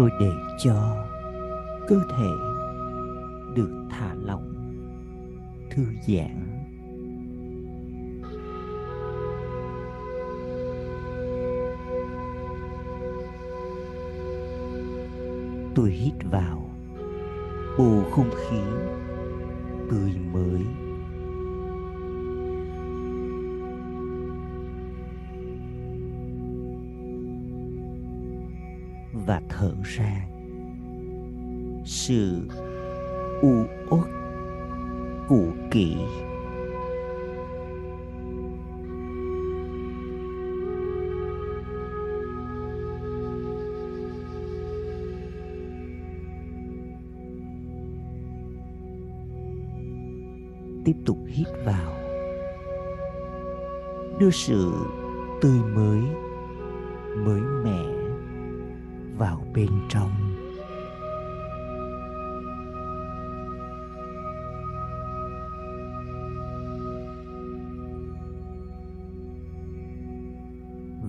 tôi để cho cơ thể được thả lỏng, thư giãn. Tôi hít vào, bầu không khí tươi mới. Và thở ra sự u uất cũ kỹ tiếp tục hít vào. Đưa sự tươi mới mới mẻ vào bên trong.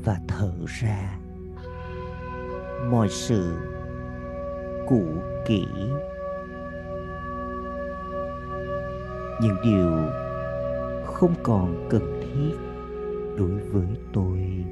Và thở ra. Mọi sự cũ kỹ. Những điều không còn cần thiết đối với tôi.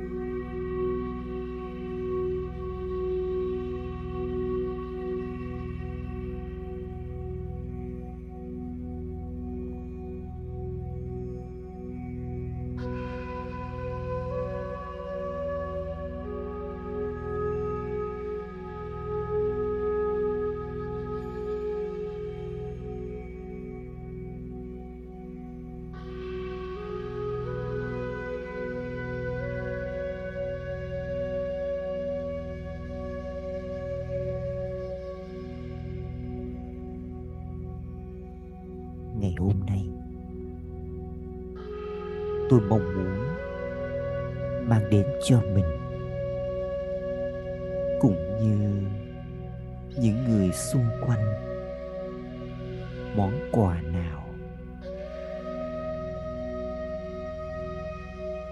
Ngày hôm nay. Tôi mong muốn mang đến cho mình, cũng như những người xung quanh, món quà nào.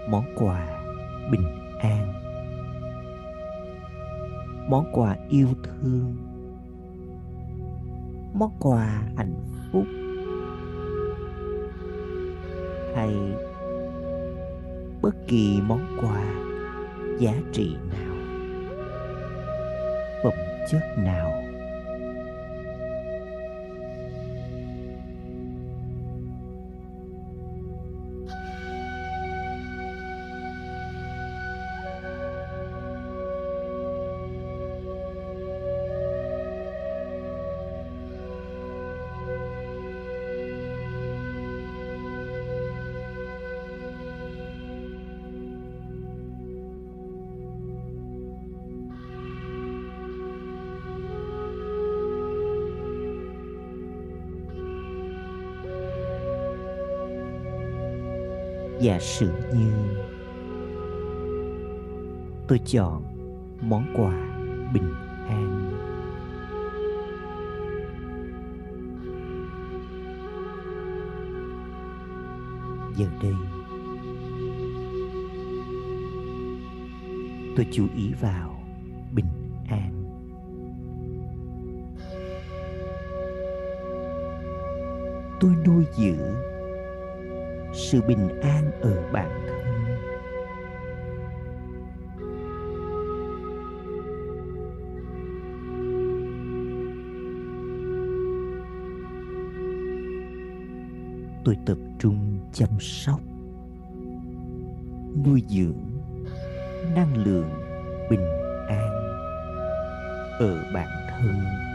Món quà bình an. Món quà yêu thương. Món quà hạnh phúc hay bất kỳ món quà giá trị nào phẩm chất nào. Và sự như tôi chọn món quà bình an. Giờ đây, tôi chú ý vào bình an. Tôi nuôi dưỡng sự bình an ở bản thân tôi tập trung chăm sóc, nuôi dưỡng năng lượng bình an ở bản thân.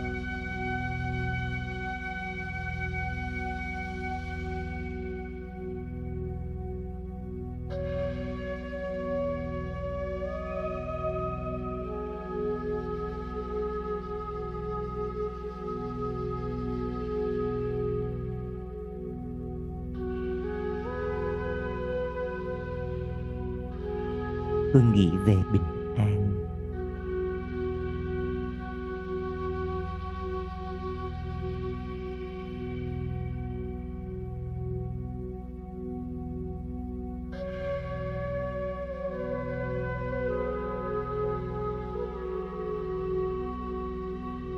Tôi nghĩ về bình an.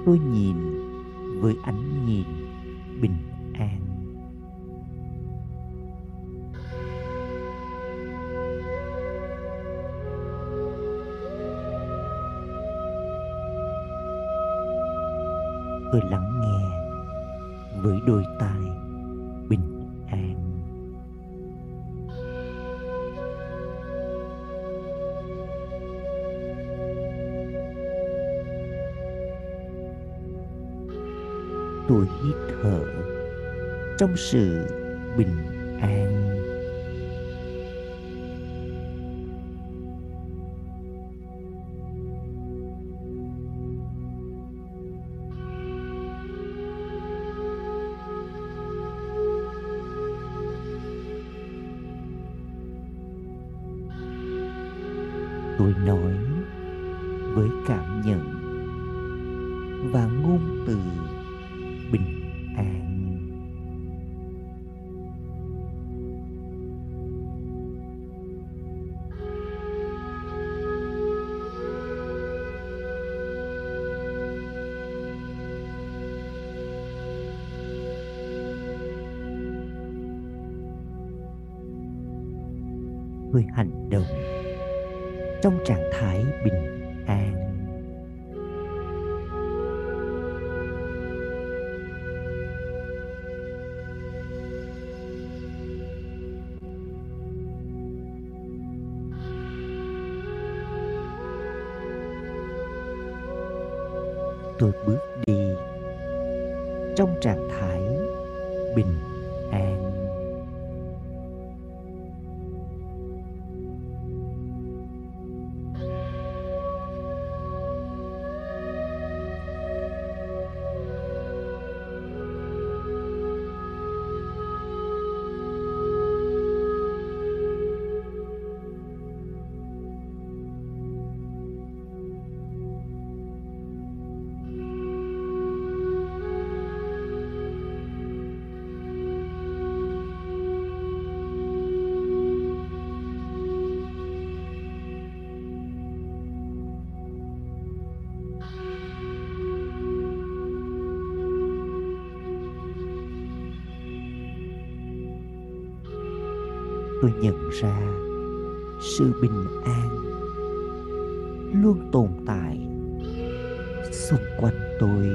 Tôi nhìn với ánh nhìn bình tôi lắng nghe với đôi tai bình an. Tôi hít thở trong sự bình tôi nói với cảm nhận và ngôn từ tôi bước đi. Trong trạng thái bình an. Nhận ra sự bình an luôn tồn tại xung quanh tôi.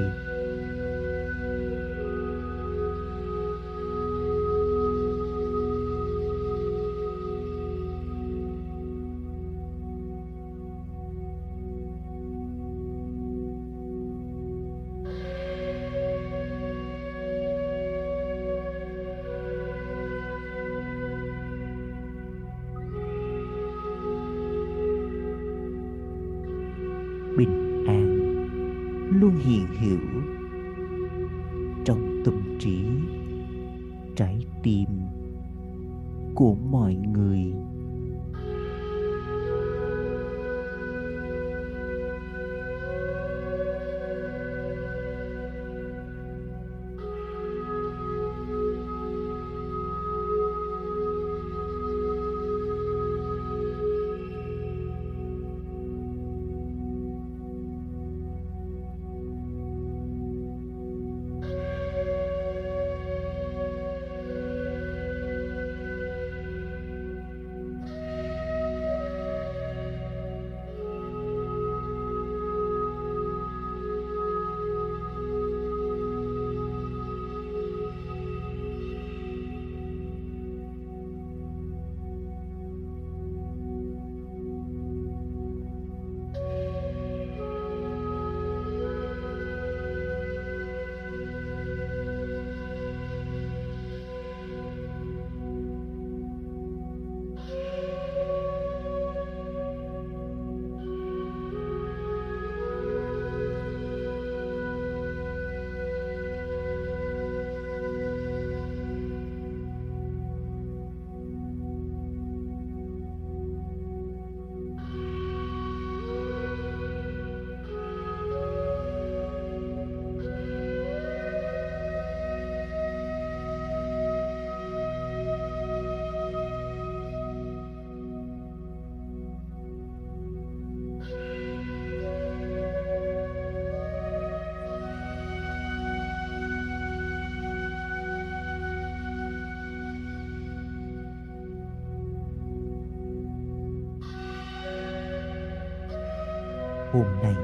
Hôm nay.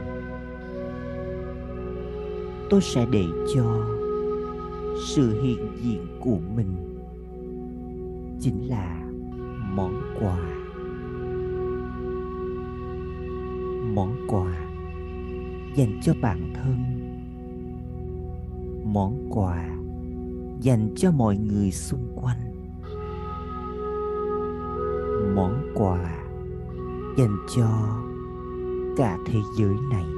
Tôi sẽ để cho sự hiện diện của mình chính là món quà. Món quà dành cho bản thân. Món quà dành cho mọi người xung quanh. Món quà dành cho cả thế giới này.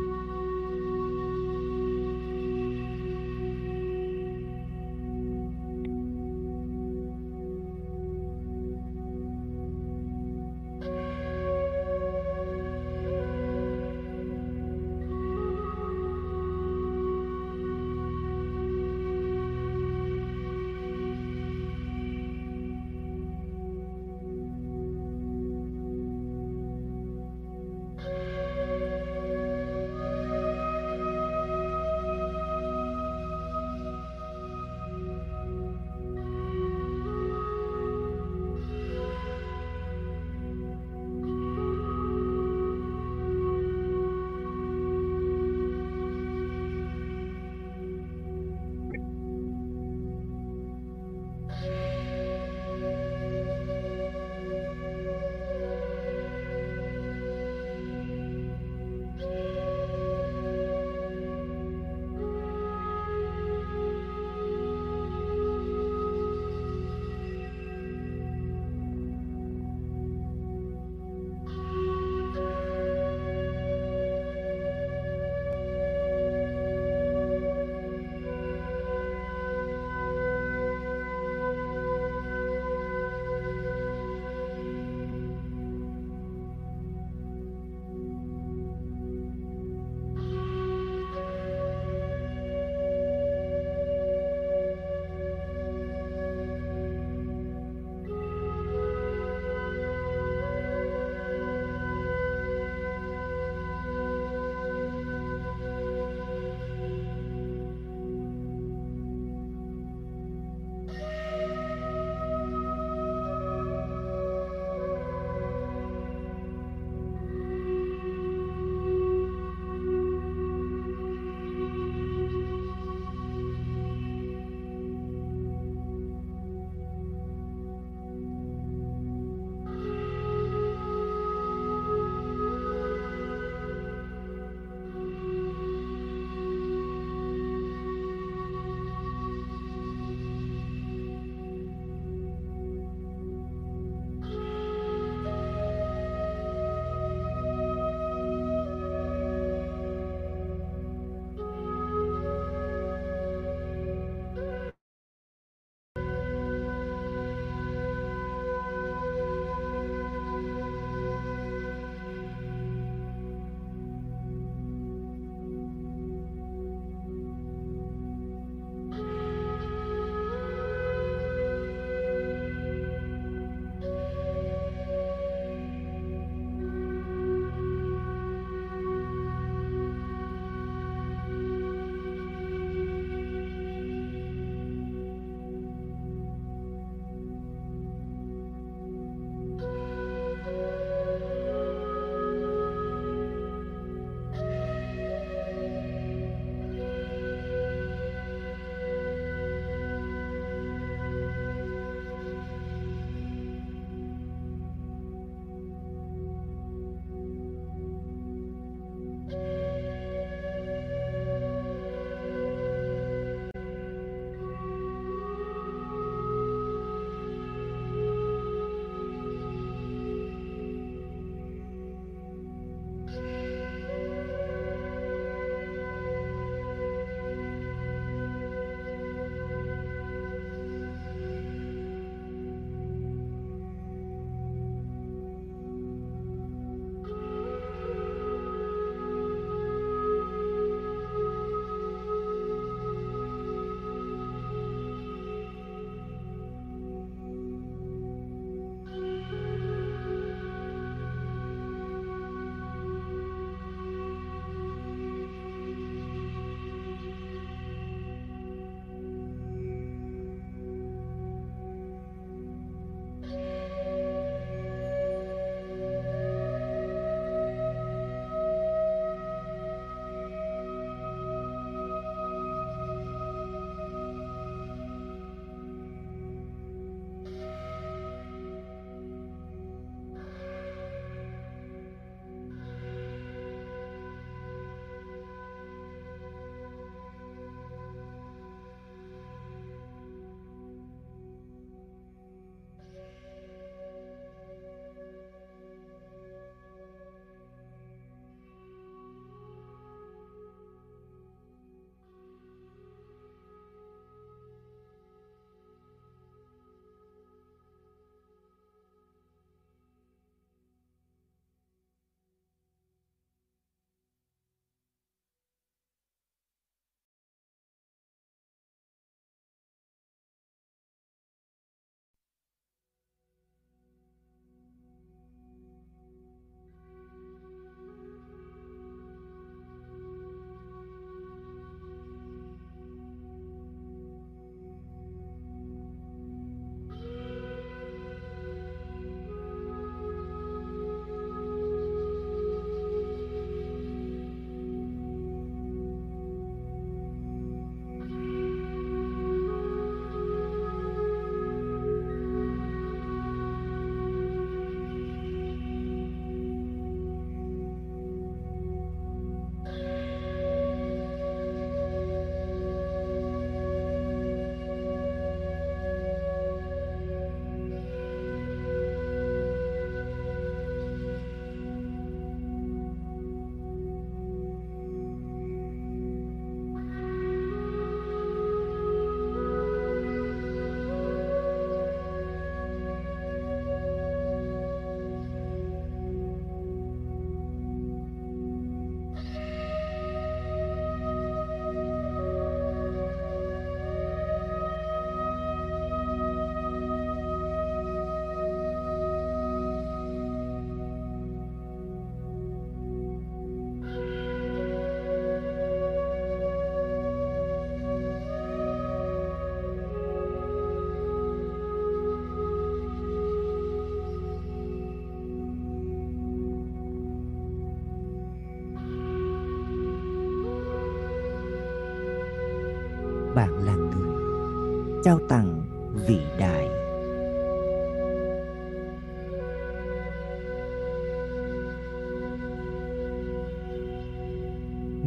Trao tặng vĩ đại.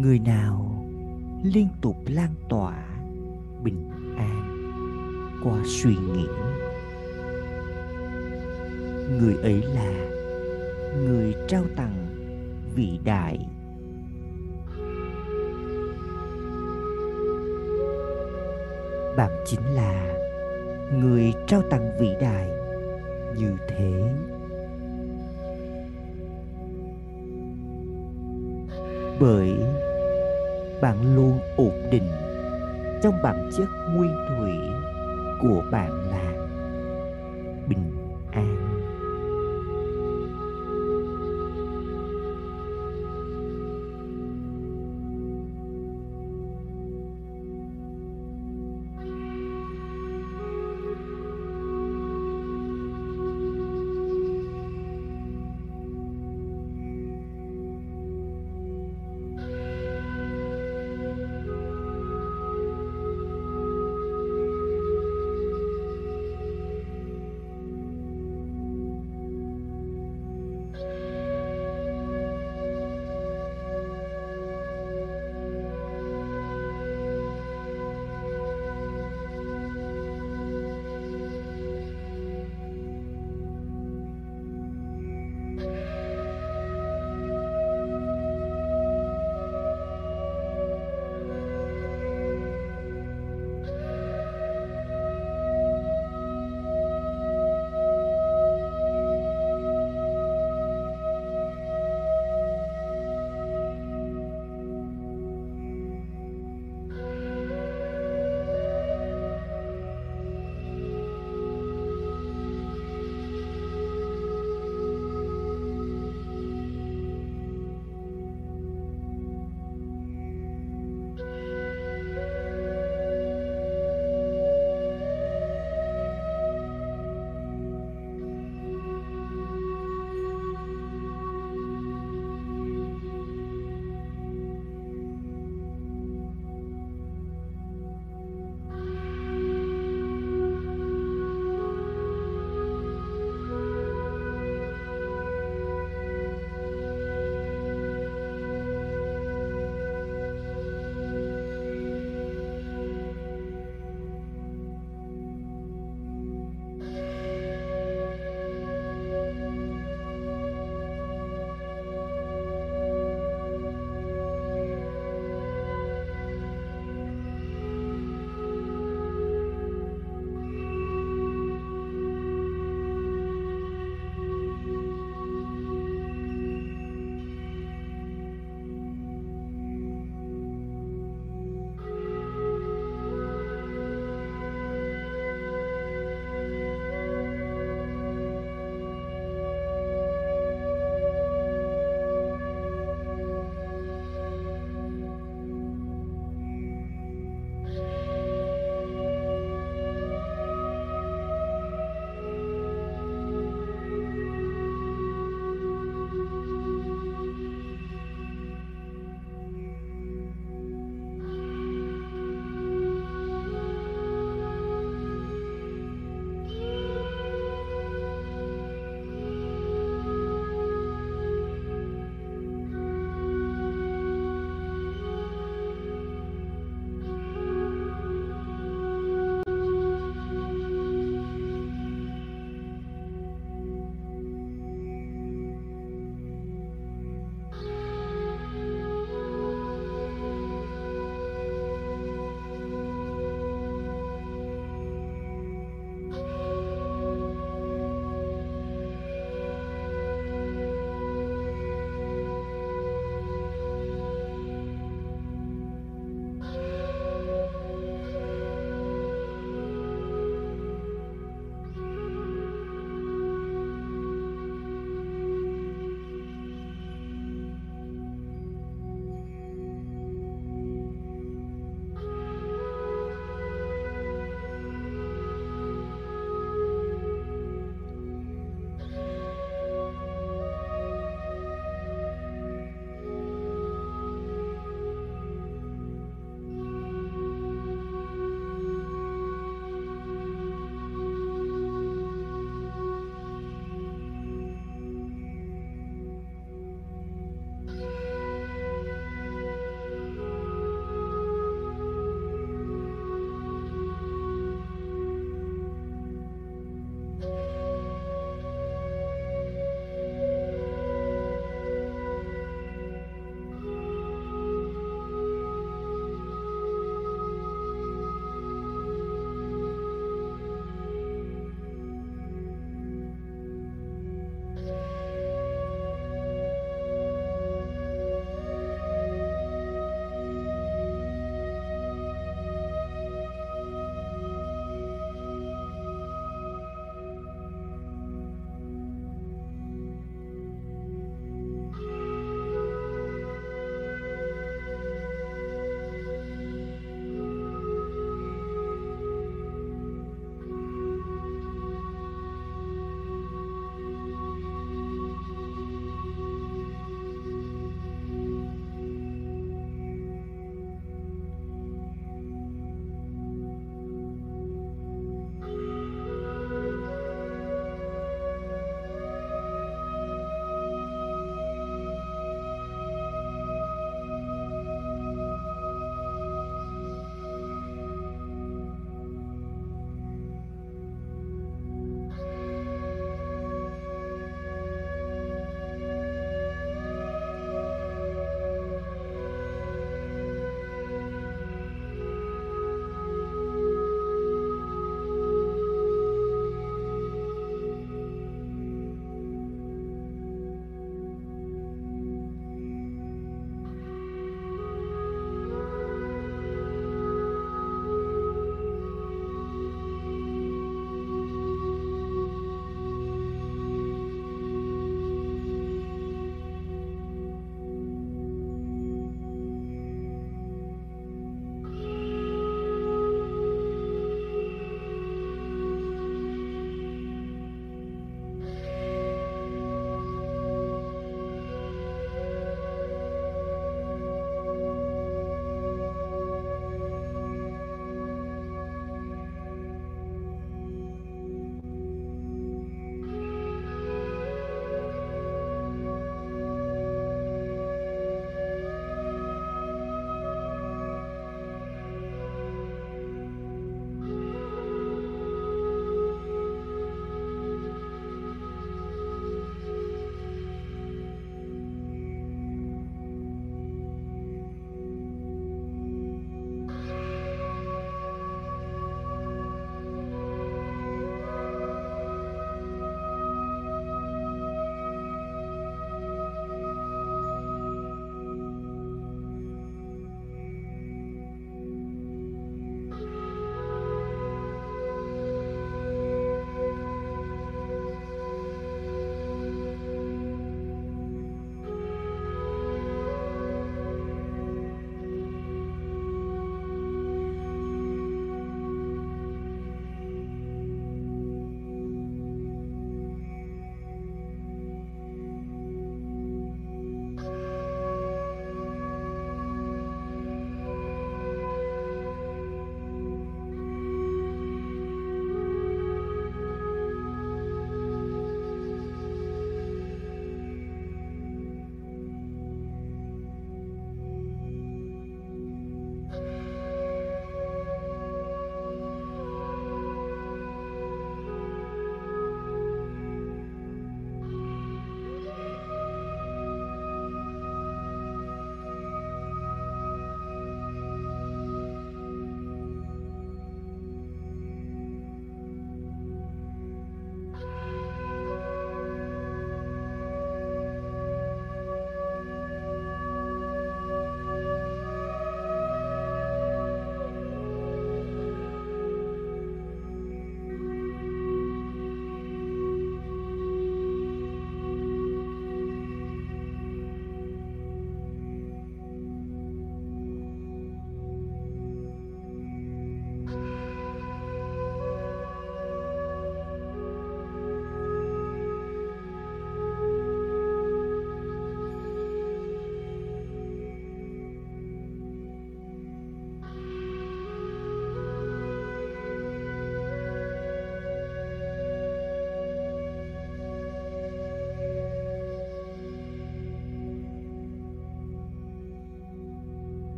Người nào liên tục lan tỏa bình an qua suy nghĩ. Người ấy là người trao tặng vĩ đại. Bạn chính là người trao tặng vĩ đại như thế. Bởi bạn luôn ổn định trong bản chất nguyên thủy của bạn là